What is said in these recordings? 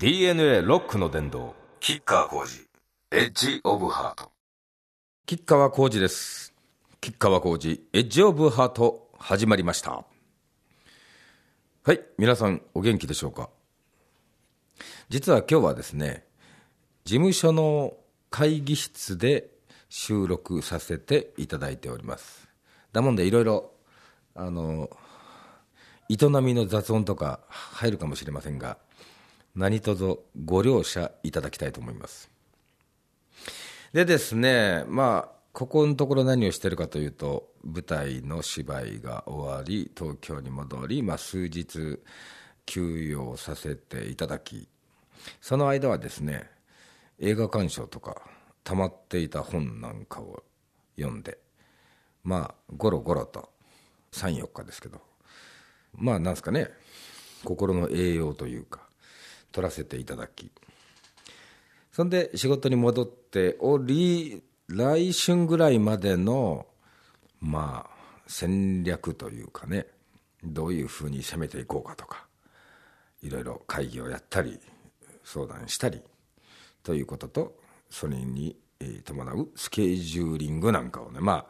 DNA ロックの殿堂キッカー工事エッジオブハート。吉川浩司です。吉川浩司エッジオブハート始まりました。はい皆さんお元気でしょうか？実は今日はですね事務所の会議室で収録させていただいております。だもんでいろいろあの営みの雑音とか入るかもしれませんが何卒ご了承いただきたいと思います。でですねまあここのところ何をしてるかというと舞台の芝居が終わり東京に戻り、まあ、数日休養させていただきその間はですね映画鑑賞とか溜まっていた本なんかを読んでまあゴロゴロと34日ですけどまあなんすかね心の栄養というか取らせていただき。そんで仕事に戻っており来春ぐらいまでのまあ戦略というかねどういうふうに攻めていこうかとかいろいろ会議をやったり相談したりということとそれに伴うスケジューリングなんかをねまあ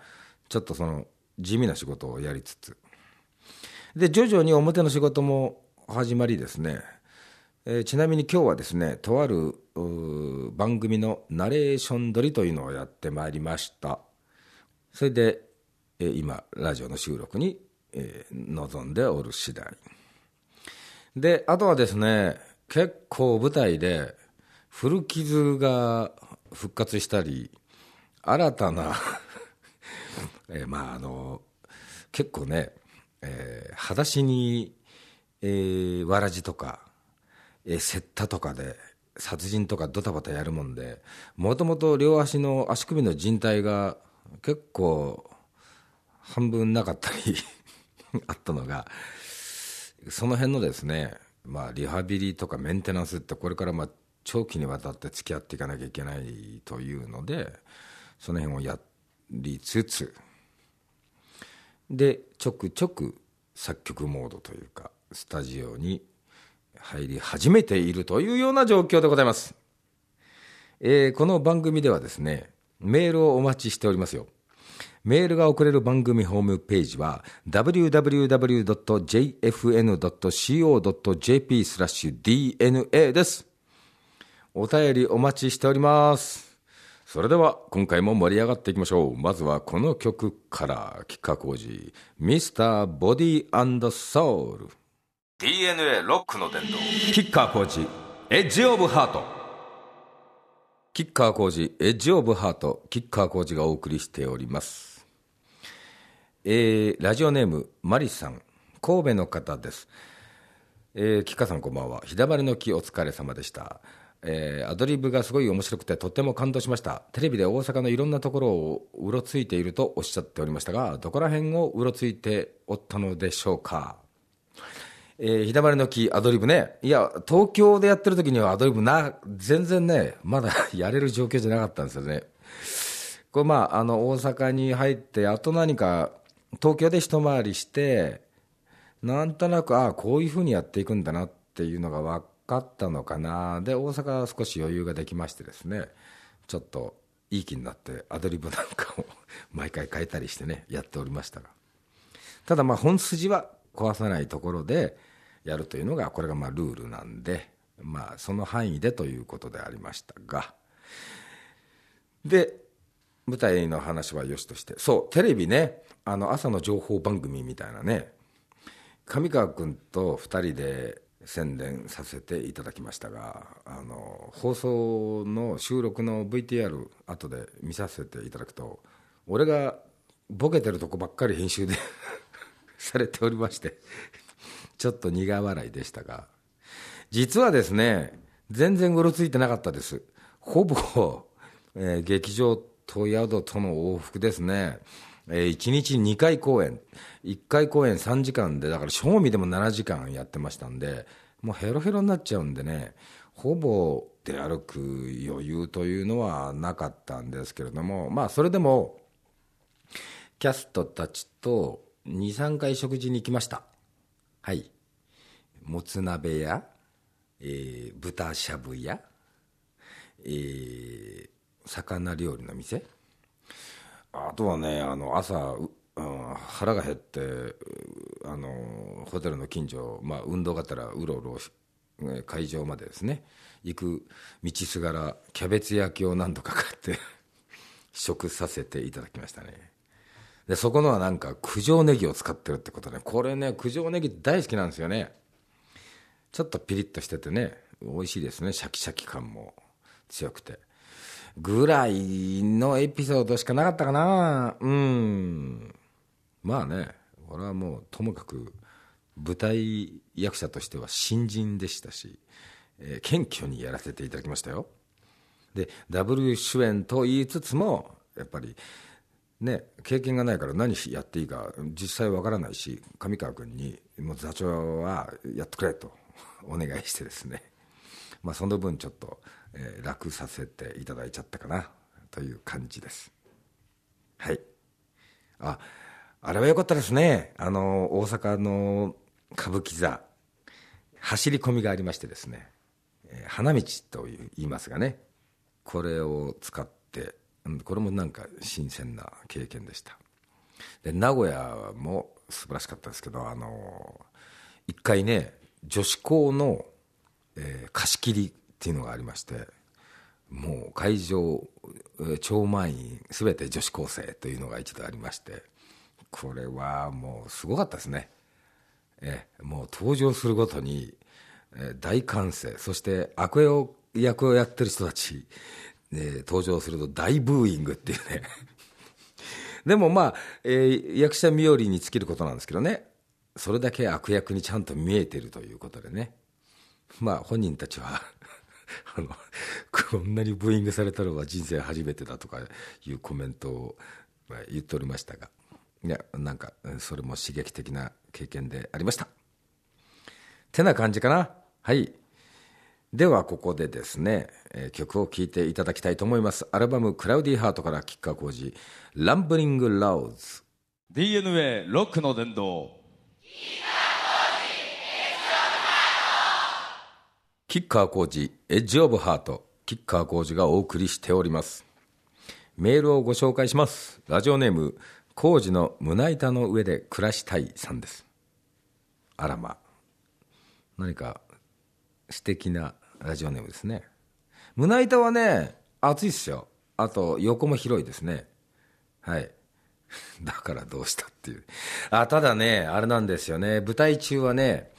ちょっとその地味な仕事をやりつつ。で徐々に表の仕事も始まりですね、えー、ちなみに今日はですねとある番組のナレーション撮りというのをやってまいりました。それで、えー、今ラジオの収録に、えー、臨んでおる次第。であとはですね結構舞台で古傷が復活したり新たな えまああの結構ね、えー、裸足に、えー、わらじとか、えー、セッタとかで殺人とかドタバタやるもんでもともと両足の足首の靭帯が結構半分なかったり あったのがその辺のですねまあリハビリとかメンテナンスってこれからまあ長期にわたって付き合っていかなきゃいけないというのでその辺をやりつつでちょくちょく作曲モードというかスタジオに入り始めているというような状況でございます、えー、この番組ではですねメールをお待ちしておりますよ。メールが送れる番組ホームページは www.jfn.co.jp スラッシュ DNA です。お便りお待ちしております。それでは今回も盛り上がっていきましょう。まずはこの曲から吉川浩司ミスターボディーソウル。DNA ロックの殿堂。キッカー浩司エッジオブハート。キッカー工事エッジオブハートキッカー工事がお送りしております。えー、ラジオネームマリさん。神戸の方です。えー、キッカーさんこんばんは。日だまりの木お疲れ様でした。えー、アドリブがすごい面白くてとっても感動しました。テレビで大阪のいろんなところをうろついているとおっしゃっておりましたがどこら辺をうろついておったのでしょうか？えー、日だまりの木アドリブね。いや東京でやってる時にはアドリブな全然ねまだ やれる状況じゃなかったんですよね。これまああの大阪に入ってあと何か東京で一回りしてなんとなくああこういうふうにやっていくんだなっていうのが分かったのかな。で大阪は少し余裕ができましてですね。ちょっといい気になってアドリブなんかを 毎回変えたりしてねやっておりましたが。ただまあ本筋は壊さないところでやるというのがこれがまあルールなんでまあその範囲でということでありましたが。で舞台の話はよしとしてそうテレビねあの朝の情報番組みたいなね上川君と2人で宣伝させていただきましたがあの放送の収録の VTR 後で見させていただくと俺がボケてるとこばっかり編集で されておりまして。ちょっと苦笑いでしたが実はですね全然うろついてなかったです。ほぼ、えー、劇場と宿との往復ですね。えー、1日2回公演、1回公演3時間で、だから賞味でも7時間やってましたんで、もうヘロヘロになっちゃうんでね、ほぼ出歩く余裕というのはなかったんですけれども、まあそれでも、キャストたちと2、3回食事に行きました。はい。もつ鍋屋、えー、豚しゃぶ屋、えー、魚料理の店あとはねあの朝、腹が減ってあのホテルの近所、まあ、運動がてらうろうろ会場までですね行く道すがらキャベツ焼きを何度か買って 食させていただきましたねでそこのはなんか九条ネギを使ってるってことでこれね九条ネギ大好きなんですよね。ちょっとピリッとしててね美味しいですね。シャキシャキ感も強くて。ぐらいのエピソードしかなかったかな。うん。まあねこれはもうともかく舞台役者としては新人でしたし、えー、謙虚にやらせていただきましたよ。でダブル主演と言いつつもやっぱりね、経験がないから何やっていいか実際わからないし上川君にもう座長はやってくれとお願いしてですね、まあ、その分ちょっと、えー、楽させていただいちゃったかなという感じです。はい。ああれは良かったですね。あの大阪の歌舞伎座走り込みがありましてですね、えー、花道と言いますがね。これを使ってこれもなんか新鮮な経験でした。で名古屋も素晴らしかったですけどあの一回ね女子校の、えー、貸し切りっていうのがありましてもう会場超満員全て女子高生というのが一度ありましてこれはもうすごかったですね。えもう登場するごとに、大歓声そして悪役をやってる人たちね、登場すると大ブーイングっていうね。でもまあ、えー、役者冥利に尽きることなんですけどね。それだけ悪役にちゃんと見えてるということでね。まあ本人たちは あのこんなにブーイングされたのは人生初めてだとかいうコメントを、言っておりましたが。いやなんかそれも刺激的な経験でありました。てな感じかな。はい。ではここでですね、えー、曲を聴いていただきたいと思います。アルバム「クラウディーハート」から吉川浩司「ランブリング・ラウズ」DNA ロックの殿堂吉川浩司エッジオブハート。吉川浩司がお送りしております。メールをご紹介します。ラジオネーム浩司の胸板の上で暮らしたいさんです。あらま。何か素敵なラジオネームですね。胸板はね厚いっすよ。あと横も広いですね。はい。だからどうしたっていう。あただねあれなんですよね。舞台中はね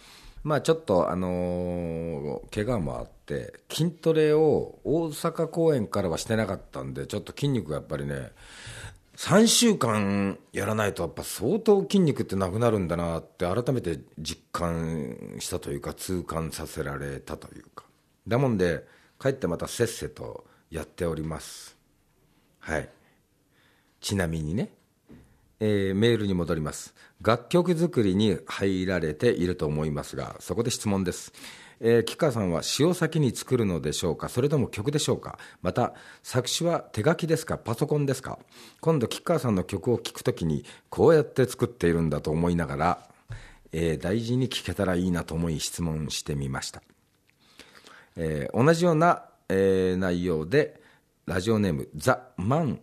まあちょっとあのー、怪我もあって筋トレを大阪公演からはしてなかったんでちょっと筋肉がやっぱりね3週間やらないとやっぱ相当筋肉ってなくなるんだなって改めて実感したというか痛感させられたというか。だもんで帰ってまたせっせとやっております。はい。ちなみにね、えー、メールに戻ります。楽曲作りに入られていると思いますがそこで質問です。えー、吉川さんは詩を先に作るのでしょうか？それとも曲でしょうか？また作詞は手書きですか？パソコンですか？今度吉川さんの曲を聴くときにこうやって作っているんだと思いながら、えー、大事に聴けたらいいなと思い質問してみました、えー、同じような、えー、内容でラジオネームザ・マン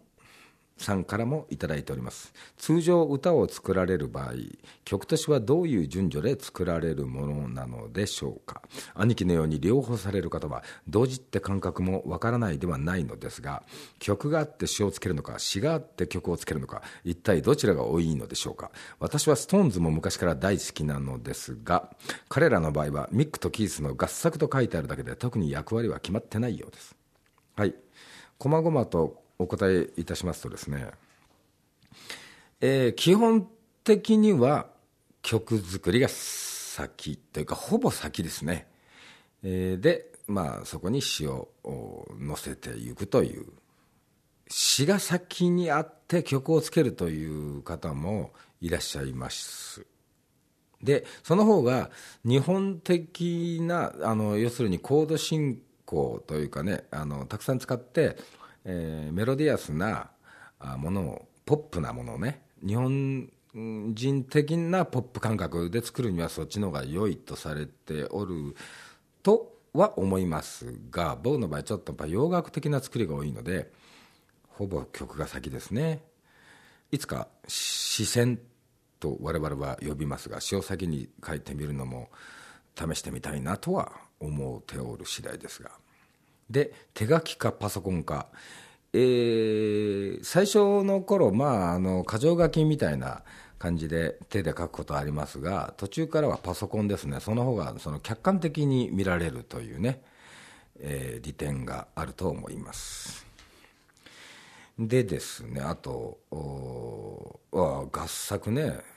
さんからもいただいております。通常歌を作られる場合曲としてはどういう順序で作られるものなのでしょうか。兄貴のように両方される方は同時って感覚もわからないではないのですが曲があって詩をつけるのか詩があって曲をつけるのか一体どちらが多いのでしょうか。私は SixTONES も昔から大好きなのですが彼らの場合はミックとキースの合作と書いてあるだけで特に役割は決まってないようです。はい。細々とお答えいたしますとですね、えー、基本的には曲作りが先というかほぼ先ですね、えー、で、まあ、そこに詩を載せていくという。詩が先にあって曲をつけるという方もいらっしゃいます。でその方が日本的なあの要するにコード進行というかねあのたくさん使ってえー、メロディアスなものをポップなものをね日本人的なポップ感覚で作るにはそっちの方が良いとされておるとは思いますが僕の場合ちょっとやっぱ洋楽的な作りが多いのでほぼ曲が先ですね。いつか視線と我々は呼びますが詩を先に書いてみるのも試してみたいなとは思うておる次第ですが。で手書きかパソコンか。えー、最初の頃まああの箇条書きみたいな感じで手で書くことはありますが途中からはパソコンですね。その方がその客観的に見られるというね、えー、利点があると思います。でですねあと合作ね。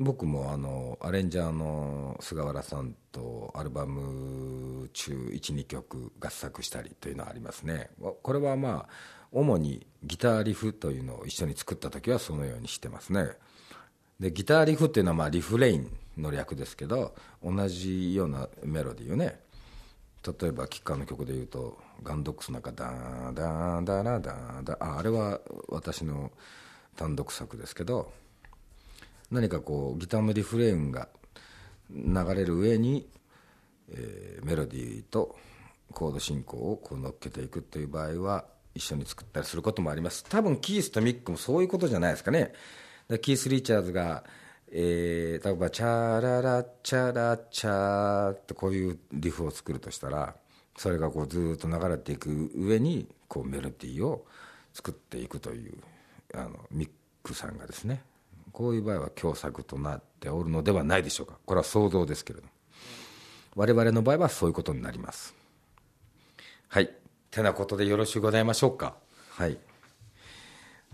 僕もあのアレンジャーの菅原さんとアルバム中12曲合作したりというのはありますね。これはまあ主にギターリフというのを一緒に作った時はそのようにしてますね。でギターリフっていうのはまあリフレインの略ですけど同じようなメロディーをね例えばキッカーの曲でいうとガンドックスなんかダーダーダラダーダーああれは私の単独作ですけど何かこうギターのリフレインが流れる上に、えー、メロディーとコード進行をこう乗っけていくっていう場合は一緒に作ったりすることもあります。多分キースとミックもそういうことじゃないですかね。キース・リーチャーズが、えー、例えば、チャララチャラチャーってこういうリフを作るとしたら、それがこうずっと流れていく上に、こうメロディーを作っていくという、あの、ミックさんがですね、こういう場合は共作となっておるのではないでしょうか。これは想像ですけれども。我々の場合はそういうことになります。はい。てなことでよろしゅうございましょうか。はい。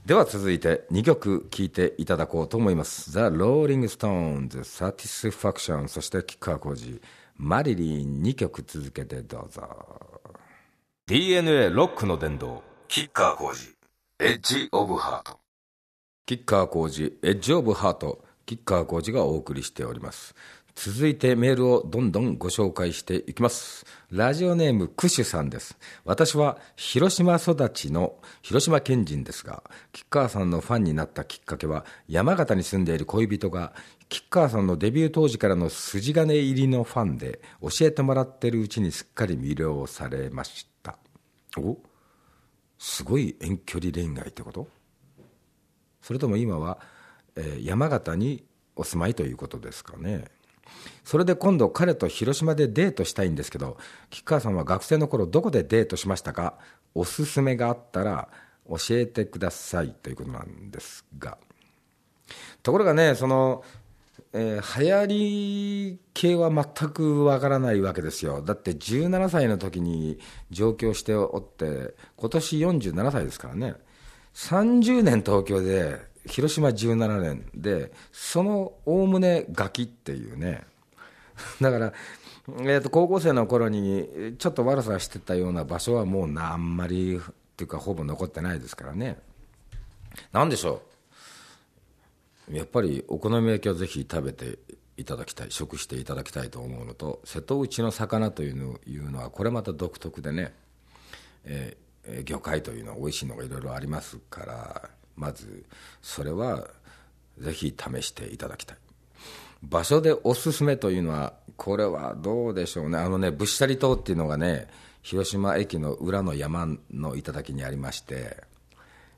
では続いて2曲聴いていただこうと思います。The Rolling Stones, Satisfaction そして吉川浩司、マリリン2曲続けてどうぞ。DNA ロックの殿堂、吉川浩司、エッジオブハート。吉川浩司、エッジオブハート、吉川浩司がお送りしております。続いてメールをどんどんご紹介していきます。ラジオネームクシュさんです。私は広島育ちの広島県人ですが、吉川さんのファンになったきっかけは、山形に住んでいる恋人が、吉川さんのデビュー当時からの筋金入りのファンで、教えてもらってるうちにすっかり魅了されました。お？すごい遠距離恋愛ってこと？それとも今は、え、山形にお住まいということですかね。それで今度彼と広島でデートしたいんですけど吉川さんは学生の頃どこでデートしましたか？おすすめがあったら教えてください。ということなんですが。ところがねその、えー、流行り系は全くわからないわけですよ。だって17歳の時に上京しておって今年47歳ですからね。30年東京で広島17年でそのおおむねガキっていうね。だから、えー、と高校生の頃にちょっと悪さしてたような場所はもうあんまりっていうかほぼ残ってないですからね。何でしょう？やっぱりお好み焼きをぜひ食べていただきたい食していただきたいと思うのと瀬戸内の魚というのいうのはこれまた独特でね、えー、魚介というのは美味しいのがいろいろありますからまずそれはぜひ試していただきたい。場所でおすすめというのはこれはどうでしょうね。あのねぶっしゃり島っていうのがね広島駅の裏の山の頂にありまして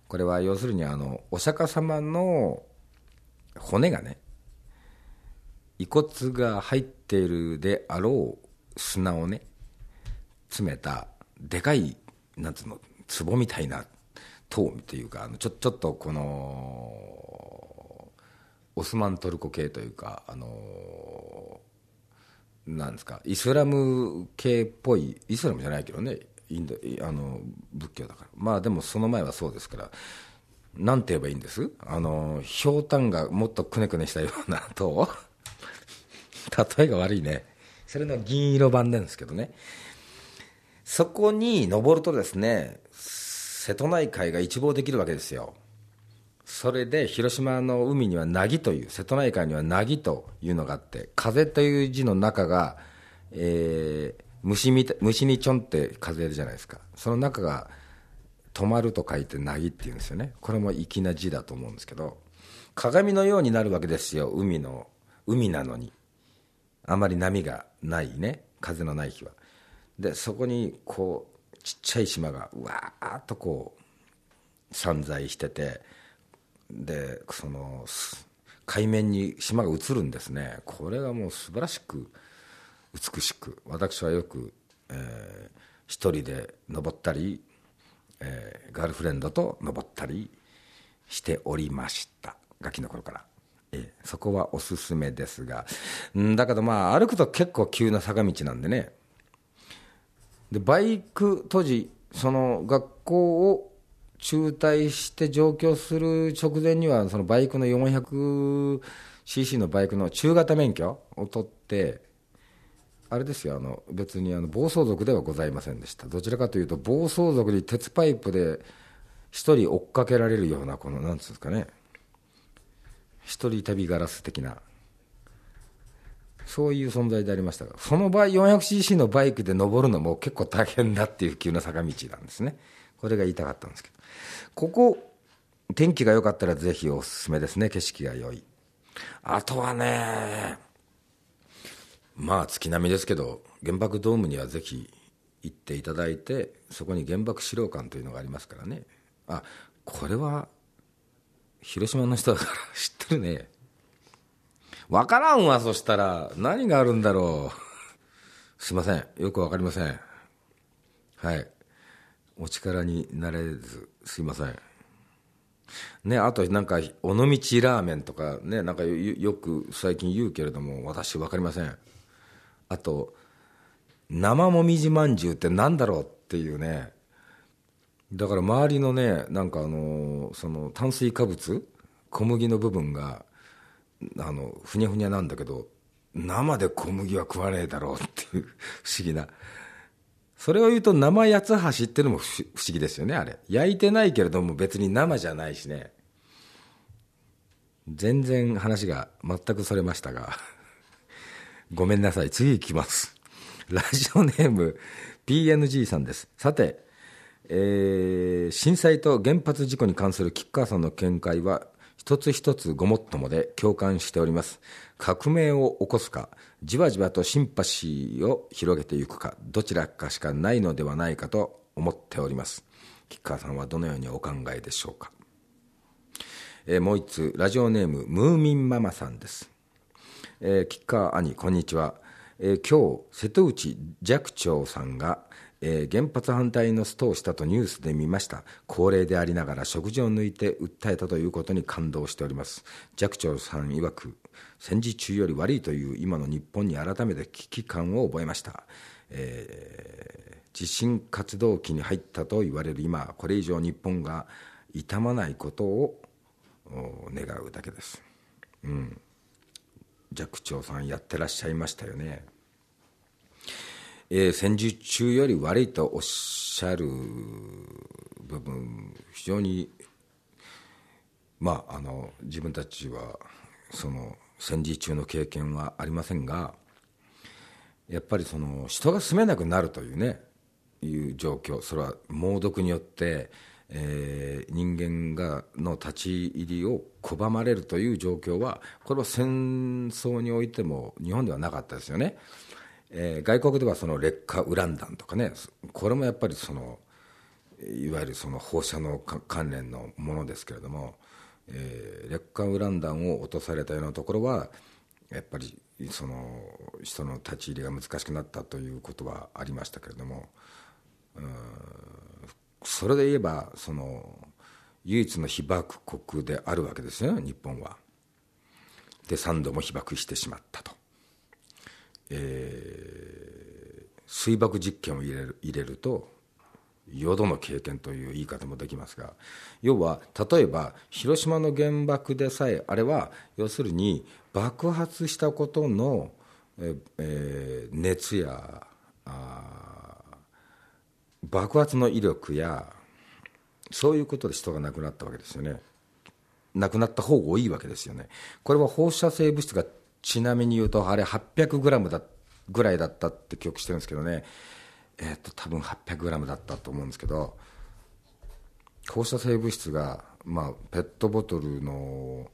これは要するにあのお釈迦様の骨がね遺骨が入っているであろう砂をね詰めたでかいなんつうの壺みたいな塔というかあのちょちょっとこのオスマントルコ系というかあのなんですかイスラム系っぽいイスラムじゃないけどねインドあの仏教だから。まあでもその前はそうですからなんて言えばいいんです？あのひょうたんがもっとくねくねしたような 塔？例えが悪いね。それの銀色版なんですけどね。そこに登るとですね瀬戸内海が一望できるわけですよ。それで広島の海には凪という瀬戸内海には凪というのがあって風という字の中が、えー、虫みた虫にちょんって風じゃないですか。その中が止まると書いて凪っていうんですよね。これも粋な字だと思うんですけど鏡のようになるわけですよ海の海なのに。あまり波がないね。風のない日は。でそこにこうちっちゃい島がうわーっとこう散在しててでその海面に島が映るんですね。これがもう素晴らしく美しく私はよく、えー、一人で登ったり、えー、ガールフレンドと登ったりしておりました。ガキの頃から、えー、そこはおすすめですが。んだけどまあ歩くと結構急な坂道なんでね。でバイク当時その学校を中退して上京する直前にはそのバイクの 400cc のバイクの中型免許を取ってあれですよあの別にあの暴走族ではございませんでした。どちらかというと暴走族に鉄パイプで一人追っかけられるようなこのなんつうんですかね。一人旅ガラス的なそういう存在でありましたがその場合 400cc のバイクで登るのも結構大変だっていう急な坂道なんですね。これが言いたかったんですけど。ここ天気が良かったらぜひおすすめですね。景色が良い。あとはねまあ月並みですけど原爆ドームにはぜひ行っていただいてそこに原爆資料館というのがありますからね。あこれは広島の人だから知ってるね。分からんわそしたら。何があるんだろう。すいません。よく分かりません。はい。お力になれず。すいません。ね、あとなんか尾道ラーメンとかねなんかよく最近言うけれども私分かりません。あと生もみじまんじゅうってなんだろうっていうね。だから周りのねなんかあのその炭水化物？小麦の部分があのふにゃふにゃなんだけど生で小麦は食わねえだろうっていう不思議なそれを言うと生八つ橋っていうのも不思議ですよねあれ焼いてないけれども別に生じゃないしね全然話が全くそれましたがごめんなさい。次行きます。ラジオネーム PNG さんです。さて、えー、震災と原発事故に関する吉川さんの見解は一つ一つごもっともで共感しております。革命を起こすか、じわじわとシンパシーを広げていくか、どちらかしかないのではないかと思っております。吉川さんはどのようにお考えでしょうか。えー、もう一つ、ラジオネームムーミンママさんです。えー、吉川兄こんにちは、えー、今日瀬戸内寂聴さんが、えー、原発反対のストをしたとニュースで見ました。高齢でありながら食事を抜いて訴えたということに感動しております。寂聴さん曰く戦時中より悪いという今の日本に改めて危機感を覚えました、えー、地震活動期に入ったと言われる今これ以上日本が傷まないことを願うだけです。うん。寂聴さんやってらっしゃいましたよね、えー、戦時中より悪いとおっしゃる部分非常にまああの自分たちはその戦時中の経験はありませんがやっぱりその人が住めなくなるというねいう状況それは猛毒によってえー、人間がの立ち入りを拒まれるという状況はこれは戦争においても日本ではなかったですよね、えー、外国ではその劣化ウラン弾とかねこれもやっぱりそのいわゆるその放射能関連のものですけれども、えー、劣化ウラン弾を落とされたようなところはやっぱりその人の立ち入りが難しくなったということはありましたけれども。それで言えばその唯一の被爆国であるわけですよ日本は。で3度も被爆してしまったと。えー、水爆実験を入れる入れると4度の経験という言い方もできますが要は例えば広島の原爆でさえあれは要するに爆発したことの、ええー、熱や爆発の威力やそういうことで人が亡くなったわけですよね。亡くなった方が多いわけですよね。これは放射性物質がちなみに言うとあれ800グラムだぐらいだったって記憶してるんですけどね。えっ、と多分800グラムだったと思うんですけど放射性物質がまあペットボトルの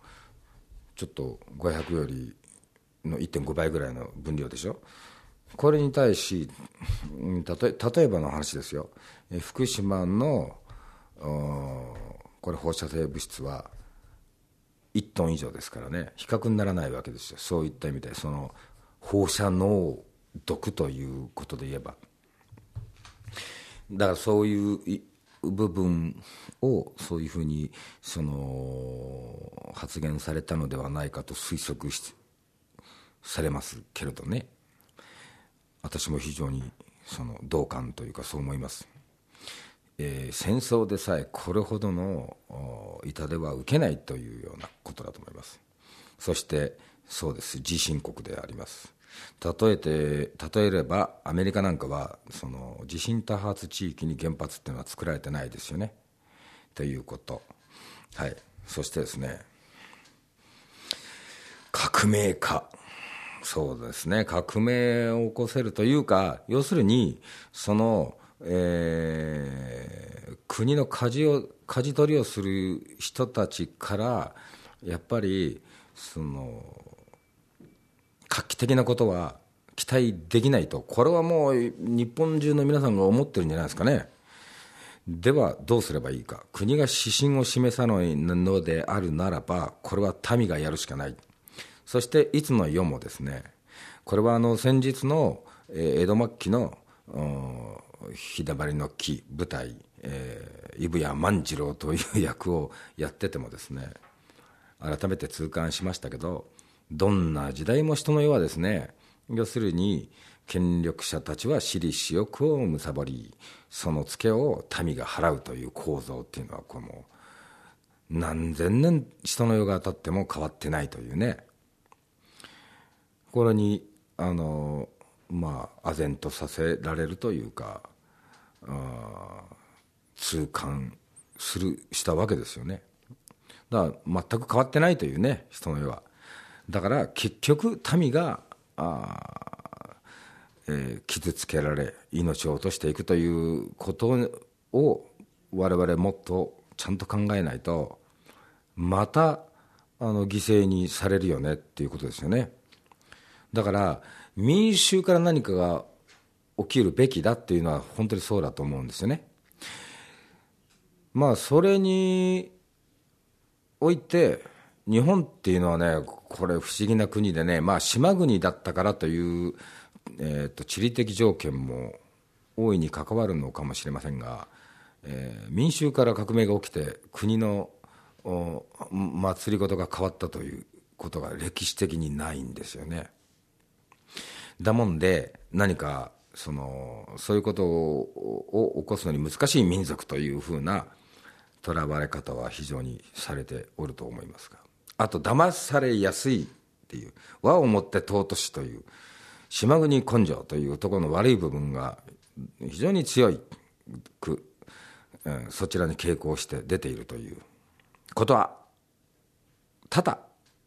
ちょっと500よりの1.5倍ぐらいの分量でしょ？これに対し、例えばの話ですよ、福島のこれ放射性物質は1トン以上ですからね、比較にならないわけですよ、そういった意味で、その放射能毒ということで言えば。だからそういう部分をそういうふうにその発言されたのではないかと推測しされますけれどね。私も非常にその同感というかそう思います、えー、戦争でさえこれほどの痛手は受けないというようなことだと思います。そしてそうです。地震国であります。例えて例えればアメリカなんかはその地震多発地域に原発っていうのは作られてないですよね。ということ。はい。そしてですね革命家そうですね。革命を起こせるというか要するにその、えー、国の舵を舵取りをする人たちからやっぱりその画期的なことは期待できないと、これはもう日本中の皆さんが思ってるんじゃないですかね。ではどうすればいいか、国が指針を示さないのであるならば、これは民がやるしかない、そしていつの世もですね、これはあの先日の江戸末期の日だまりの木、舞台、えー、伊谷万次郎という役をやっててもですね、改めて痛感しましたけど、どんな時代も人の世はですね要するに権力者たちは私利私欲を貪りそのツケを民が払うという構造っていうのはこの何千年人の世が当たっても変わってないというねこれにあのまあ唖然とさせられるというか痛感するしたわけですよねだから全く変わってないというね人の世は。だから結局民があ、えー、傷つけられ命を落としていくということを我々もっとちゃんと考えないとまたあの犠牲にされるよねっていうことですよね。だから民衆から何かが起きるべきだっていうのは本当にそうだと思うんですよね。まあそれにおいて日本っていうのはね、これ、不思議な国でね、まあ、島国だったからという、えーと、地理的条件も大いに関わるのかもしれませんが、えー、民衆から革命が起きて、国の祭りごとが変わったということが歴史的にないんですよね。だもんで、何かそのそういうことを起こすのに難しい民族というふうなとらわれ方は非常にされておると思いますが。あと騙されやすいっていう和をもって尊しという島国根性というところの悪い部分が非常に強いく、うん、そちらに傾向して出ているということは多々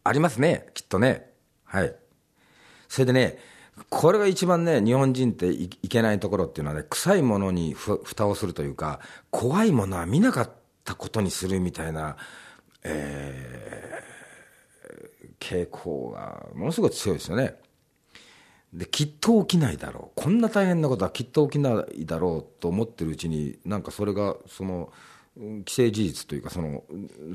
ありますねきっとね。はい。それでねこれが一番ね日本人っていけないところっていうのはね臭いものにふ蓋をするというか怖いものは見なかったことにするみたいなえー傾向がものすごく強いですよね。できっと起きないだろうこんな大変なことはきっと起きないだろうと思ってるうちになんかそれがその既成事実というかその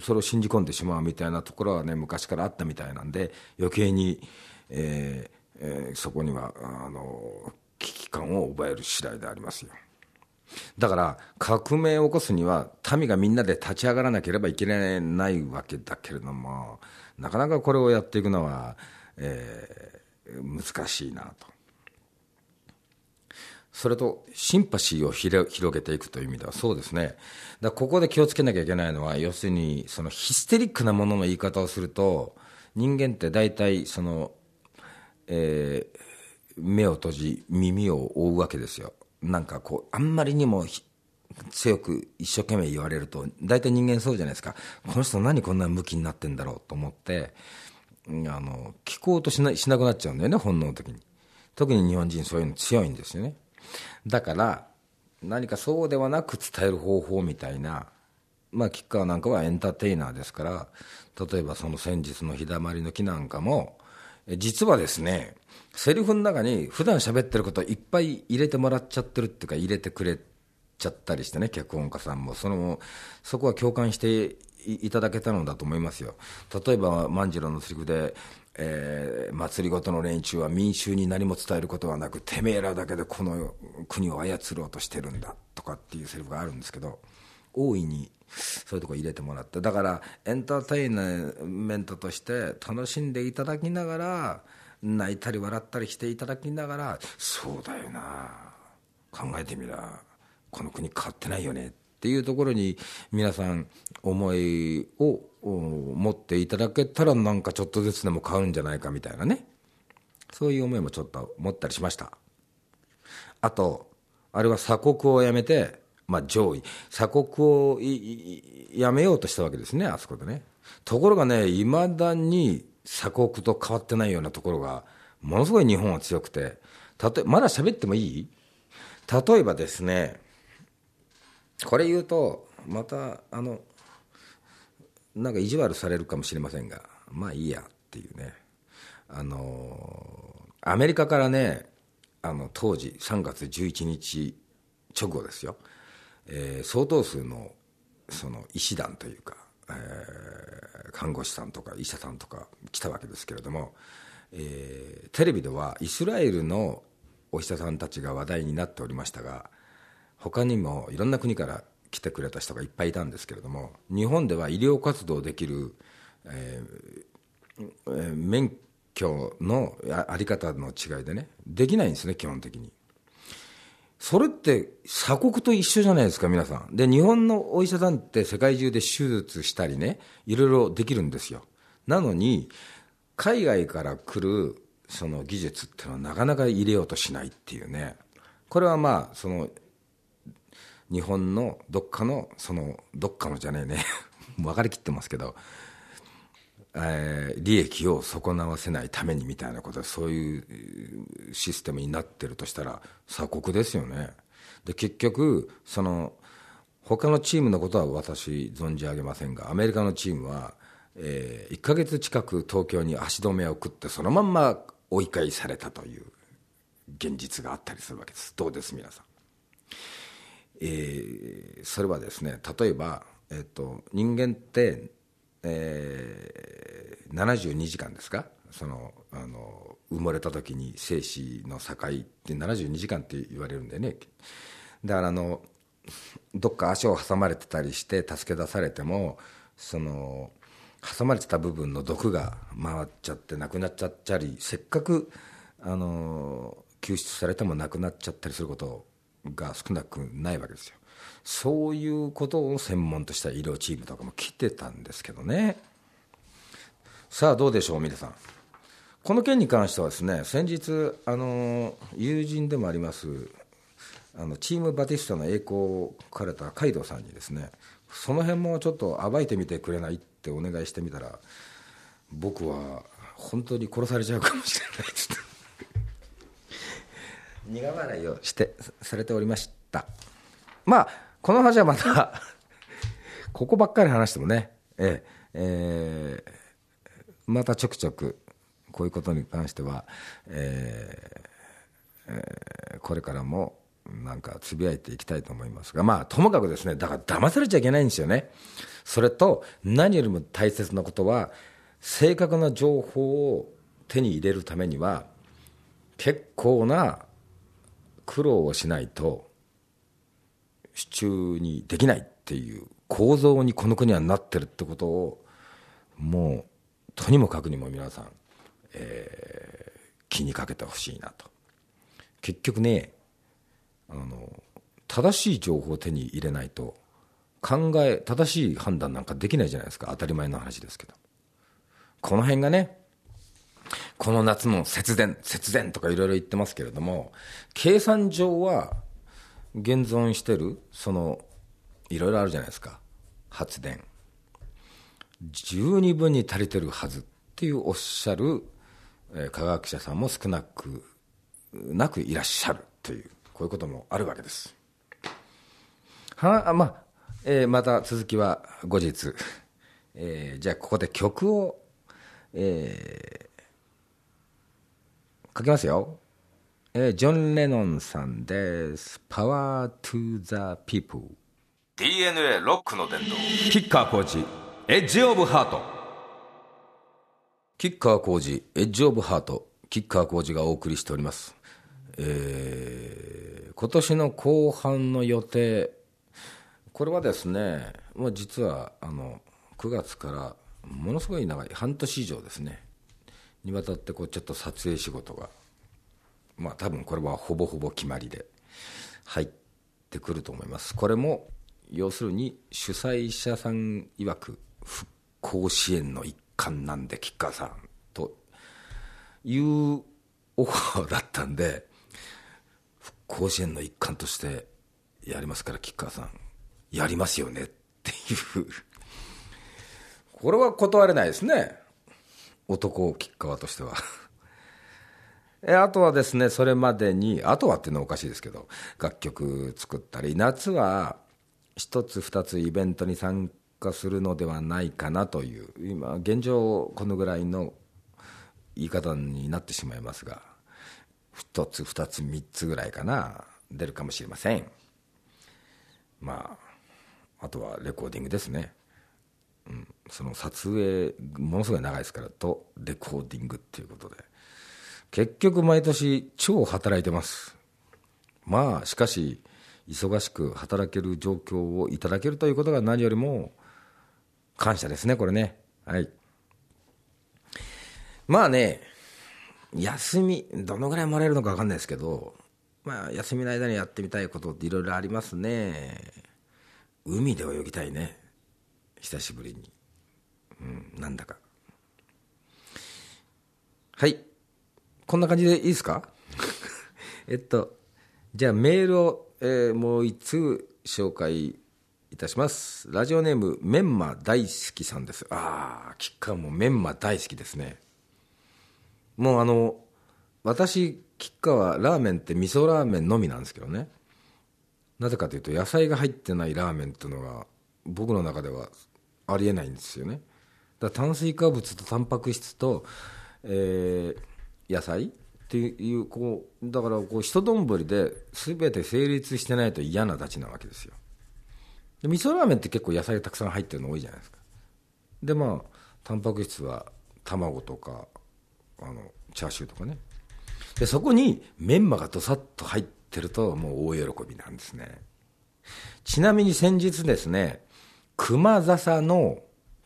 それを信じ込んでしまうみたいなところはね昔からあったみたいなんで余計に、えーえー、そこにはあの危機感を覚える次第でありますよだから革命を起こすには民がみんなで立ち上がらなければいけないわけだけれどもなかなかこれをやっていくのは、えー、難しいなと。それとシンパシーを広げていくという意味ではそうですね。だここで気をつけなきゃいけないのは要するにそのヒステリックなものの言い方をすると人間って大体その、えー、目を閉じ耳を覆うわけですよ。なんかこうあんまりにも強く一生懸命言われると大体人間そうじゃないですか。この人何こんな向きになってんだろうと思ってあの聞こうとしなしなくなっちゃうんだよね本能的に。特に日本人そういうの強いんですよね。だから何かそうではなく伝える方法みたいなまあ吉川なんかはエンターテイナーですから例えばその先日の日だまりの木なんかも実はですね、セリフの中に普段喋ってることいっぱい入れてもらっちゃってるっていうか、入れてくれちゃったりしてね、脚本家さんも、そのそこは共感していただけたのだと思いますよ。例えば万次郎のセリフで、えー、祭りごとの連中は民衆に何も伝えることはなく、てめえらだけでこの国を操ろうとしてるんだとかっていうセリフがあるんですけど、大いにそういうとこ入れてもらって、だからエンターテインメントとして楽しんでいただきながら、泣いたり笑ったりしていただきながら、そうだよな、考えてみら、この国変わってないよねっていうところに、皆さん、思いを持っていただけたら、なんかちょっとずつでも変わるんじゃないかみたいなね、そういう思いもちょっと持ったりしました。あと、あれは鎖国をやめて、まあ、上位、鎖国をやめようとしたわけですね、あそこでね。ところがね、いまだに鎖国と変わってないようなところが、ものすごい日本は強くて、たとまだ喋ってもいい？例えばですね、これ言うと、また、あの、なんか意地悪されるかもしれませんが、まあいいやっていうね。あの、アメリカからね、あの、当時3月11日直後ですよ。えー、相当数のその医師団というか、えー、看護師さんとか医者さんとか来たわけですけれども、えー、テレビではイスラエルのお医者さんたちが話題になっておりましたが他にもいろんな国から来てくれた人がいっぱいいたんですけれども日本では医療活動できる、えー、免許のあり方の違いでねできないんですね基本的にそれって鎖国と一緒じゃないですか、皆さん。で、日本のお医者さんって世界中で手術したりね、いろいろできるんですよ。なのに、海外から来るその技術っていうのはなかなか入れようとしないっていうね。これはまあ、その、日本のどっかの、その、どっかのじゃねえね、分かりきってますけど、えー、利益を損なわせないためにみたいなことでそういうシステムになってるとしたら鎖国ですよね。で結局その他のチームのことは私存じ上げませんがアメリカのチームは、えー、1か月近く東京に足止めを食ってそのまんま追い返されたという現実があったりするわけです。どうです皆さん、えー、それはですね例えば、えーと人間ってえー、72時間ですか？そのあの埋もれた時に生死の境って72時間って言われるんでね。だからあのどっか足を挟まれてたりして助け出されてもその挟まれてた部分の毒が回っちゃってなくなっちゃったりせっかくあの救出されてもなくなっちゃったりすることが少なくないわけですよ。そういうことを専門とした医療チームとかも来てたんですけどね。さあどうでしょう皆さん。この件に関してはですね先日あの友人でもありますあのチームバティスタの栄光を書かれたカイドウさんにですねその辺もちょっと暴いてみてくれないってお願いしてみたら僕は本当に殺されちゃうかもしれないです苦笑いをしてされておりましたまあこの話はまた ここばっかり話してもね、えええー、またちょくちょくこういうことに関しては、えーえー、これからもなんかつぶやいていきたいと思いますが、まあ、ともかくですね、だから騙されちゃいけないんですよね。それと、何よりも大切なことは、正確な情報を手に入れるためには、結構な苦労をしないと、手中にできないっていう構造にこの国はなってるってことをもうとにもかくにも皆さん、えー、気にかけてほしいなと。結局ねあの正しい情報を手に入れないと考え正しい判断なんかできないじゃないですか。当たり前の話ですけど。この辺がねこの夏の節電節電とかいろいろ言ってますけれども計算上は現存してるそのいろいろあるじゃないですか。発電。十二分に足りてるはずっていうおっしゃる、えー、科学者さんも少なくなくいらっしゃるというこういうこともあるわけです。はあまあ、えー、また続きは後日、えー、じゃあここで曲を、え書きますよ。えー、ジョン・レノンさんです。Power to the People。DNA ロックの伝道。キッカーコーチ、エッジオブハート。キッカー工事、エッジオブハート。キッカー工事がお送りしております。えー、今年の後半の予定、これはですね、もう実はあの9月からものすごい長い、半年以上ですね、にわたってこうちょっと撮影仕事が、まあ多分これはほぼほぼ決まりで入ってくると思います。これも要するに主催者さん曰く復興支援の一環なんで、吉川さんというオファーだったんで、復興支援の一環としてやりますから、吉川さん、やりますよねっていうこれは断れないですね。男吉川としては えあとはですね、それまでに、あとはっていうのはおかしいですけど、楽曲作ったり、夏は一つ二つイベントに参加するのではないかなという、今、現状このぐらいの言い方になってしまいますが、一つ二つ三つぐらいかな、出るかもしれません。まあ、あとはレコーディングですね。うん、その撮影ものすごい長いですからとレコーディングっていうことで。結局毎年超働いてます。まあしかし忙しく働ける状況をいただけるということが何よりも感謝ですねこれね。はい。まあね休みどのぐらいもらえるのか分かんないですけどまあ休みの間にやってみたいことっていろいろありますね。海で泳ぎたいね。久しぶりに、うん、なんだか。はい。こんな感じでいいですか？えっとじゃあメールを、えー、もう一通紹介いたします。ラジオネームメンマ大好きさんです。ああ吉川もメンマ大好きですね。もうあの私吉川ラーメンって味噌ラーメンのみなんですけどね。なぜかというと野菜が入ってないラーメンっていうのが僕の中ではありえないんですよね。だから炭水化物とタンパク質と、えー、野菜っていうこうだからこう一丼で全て成立してないと嫌なたちなわけですよ。で味噌ラーメンって結構野菜たくさん入ってるの多いじゃないですか。でまあタンパク質は卵とかあのチャーシューとかね。でそこにメンマがどさっと入ってるともう大喜びなんですね。ちなみに先日ですね熊笹の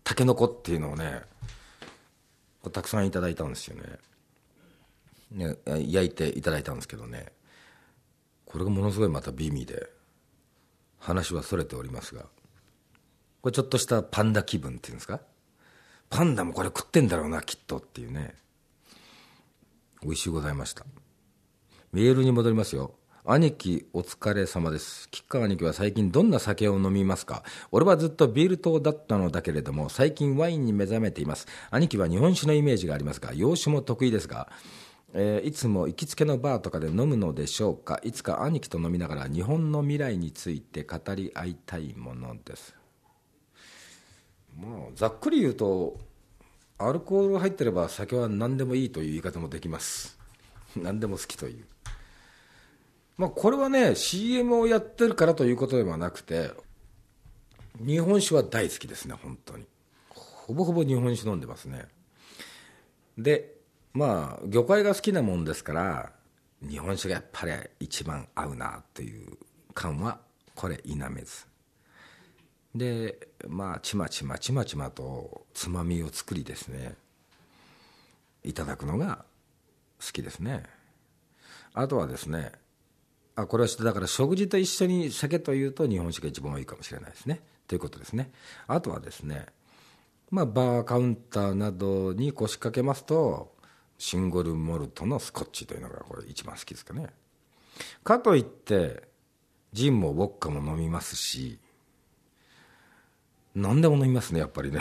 タケノコっていうのをねたくさんいただいたんですよね。ね焼いていただいたんですけどね。これがものすごいまた美味で話はそれておりますがこれちょっとしたパンダ気分っていうんですか？パンダもこれ食ってんだろうなきっとっていうね。美味しゅうございました。メールに戻りますよ。兄貴お疲れ様です。吉川兄貴は最近どんな酒を飲みますか？俺はずっとビール党だったのだけれども最近ワインに目覚めています。兄貴は日本酒のイメージがありますが洋酒も得意ですがえー、いつも行きつけのバーとかで飲むのでしょうか？いつか兄貴と飲みながら日本の未来について語り合いたいものです。もうざっくり言うとアルコールが入ってれば酒は何でもいいという言い方もできます。何でも好きという。まあ、これはね CM をやってるからということではなくて日本酒は大好きですね本当に。ほぼほぼ日本酒飲んでますね。でまあ魚介が好きなもんですから日本酒がやっぱり一番合うなという感はこれ否めず。でまあちまちまちまちまとつまみを作りですねいただくのが好きですね。あとはですねあこれはだから食事と一緒に酒というと日本酒が一番多いかもしれないですね。ということですね。あとはですねまあバーカウンターなどに腰掛けますとシングルモルトのスコッチというのがこれ一番好きですかね。かといってジンもウォッカも飲みますし何でも飲みますねやっぱりね。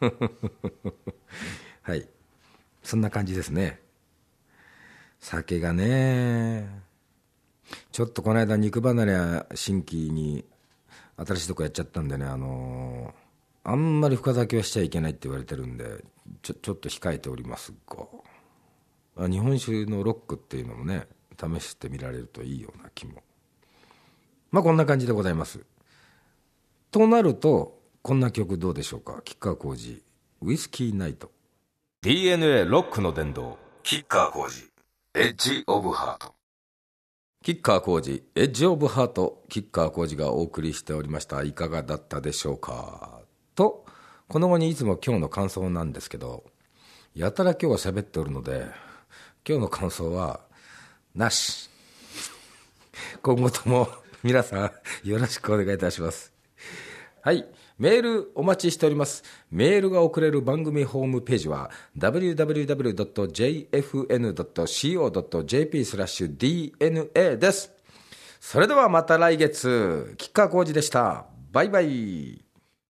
はい。そんな感じですね。酒がねちょっとこの間肉離れ新規に新しいとこやっちゃったんでねあのー、あんまり深酒はしちゃいけないって言われてるんでちょちょっと控えておりますが日本酒のロックっていうのもね試してみられるといいような気も。まあこんな感じでございます。となるとこんな曲どうでしょうか？吉川晃司ウイスキーナイト DNA ロックの殿堂吉川晃司エッジオブハート吉川晃司エッジオブハート吉川晃司がお送りしておりました。いかがだったでしょうか？とこの後にいつも今日の感想なんですけどやたら今日は喋っておるので今日の感想はなし。今後とも皆さんよろしくお願いいたします。はい。メールお待ちしております。メールが送れる番組ホームページは www.jfn.co.jp スラッシュ DNA です。それではまた来月、吉川浩司でした。バイバイ。